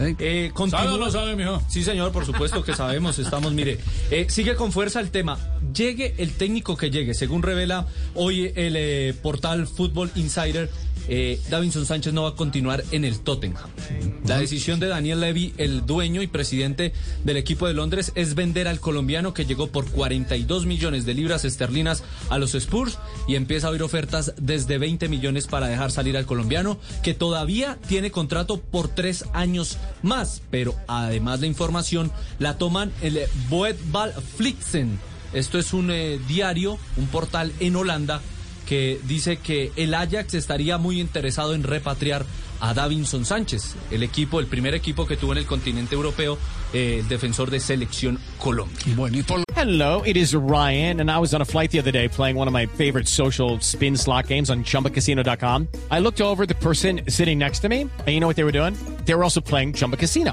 ¿Eh? Eh, ¿Sabe o no sabe, mijo? Sí, señor, por supuesto que sabemos, estamos, mire, eh, sigue con fuerza el tema. Llegue el técnico que llegue, según revela hoy el eh, portal Football Insider, Davinson Sánchez no va a continuar en el Tottenham. La decisión de Daniel Levy, el dueño y presidente del equipo de Londres, es vender al colombiano que llegó por 42 millones de libras esterlinas a los Spurs y empieza a oír ofertas desde 20 millones para dejar salir al colombiano, que todavía tiene contrato por tres años más. Pero además la información la toman el Boetbal Flixen. Esto es un eh, diario, un portal en Holanda que dice que el Ajax estaría muy interesado en repatriar a Davinson Sánchez, el equipo, el primer equipo que tuvo en el continente europeo, eh, defensor de selección Colombia. Bueno, y por Hello, it is Ryan, and I was on a flight the other day playing one of my favorite social spin slot games on chumbacasino.com. I looked over at the person sitting next to me, and you know what they were doing? They were also playing Chumba Casino.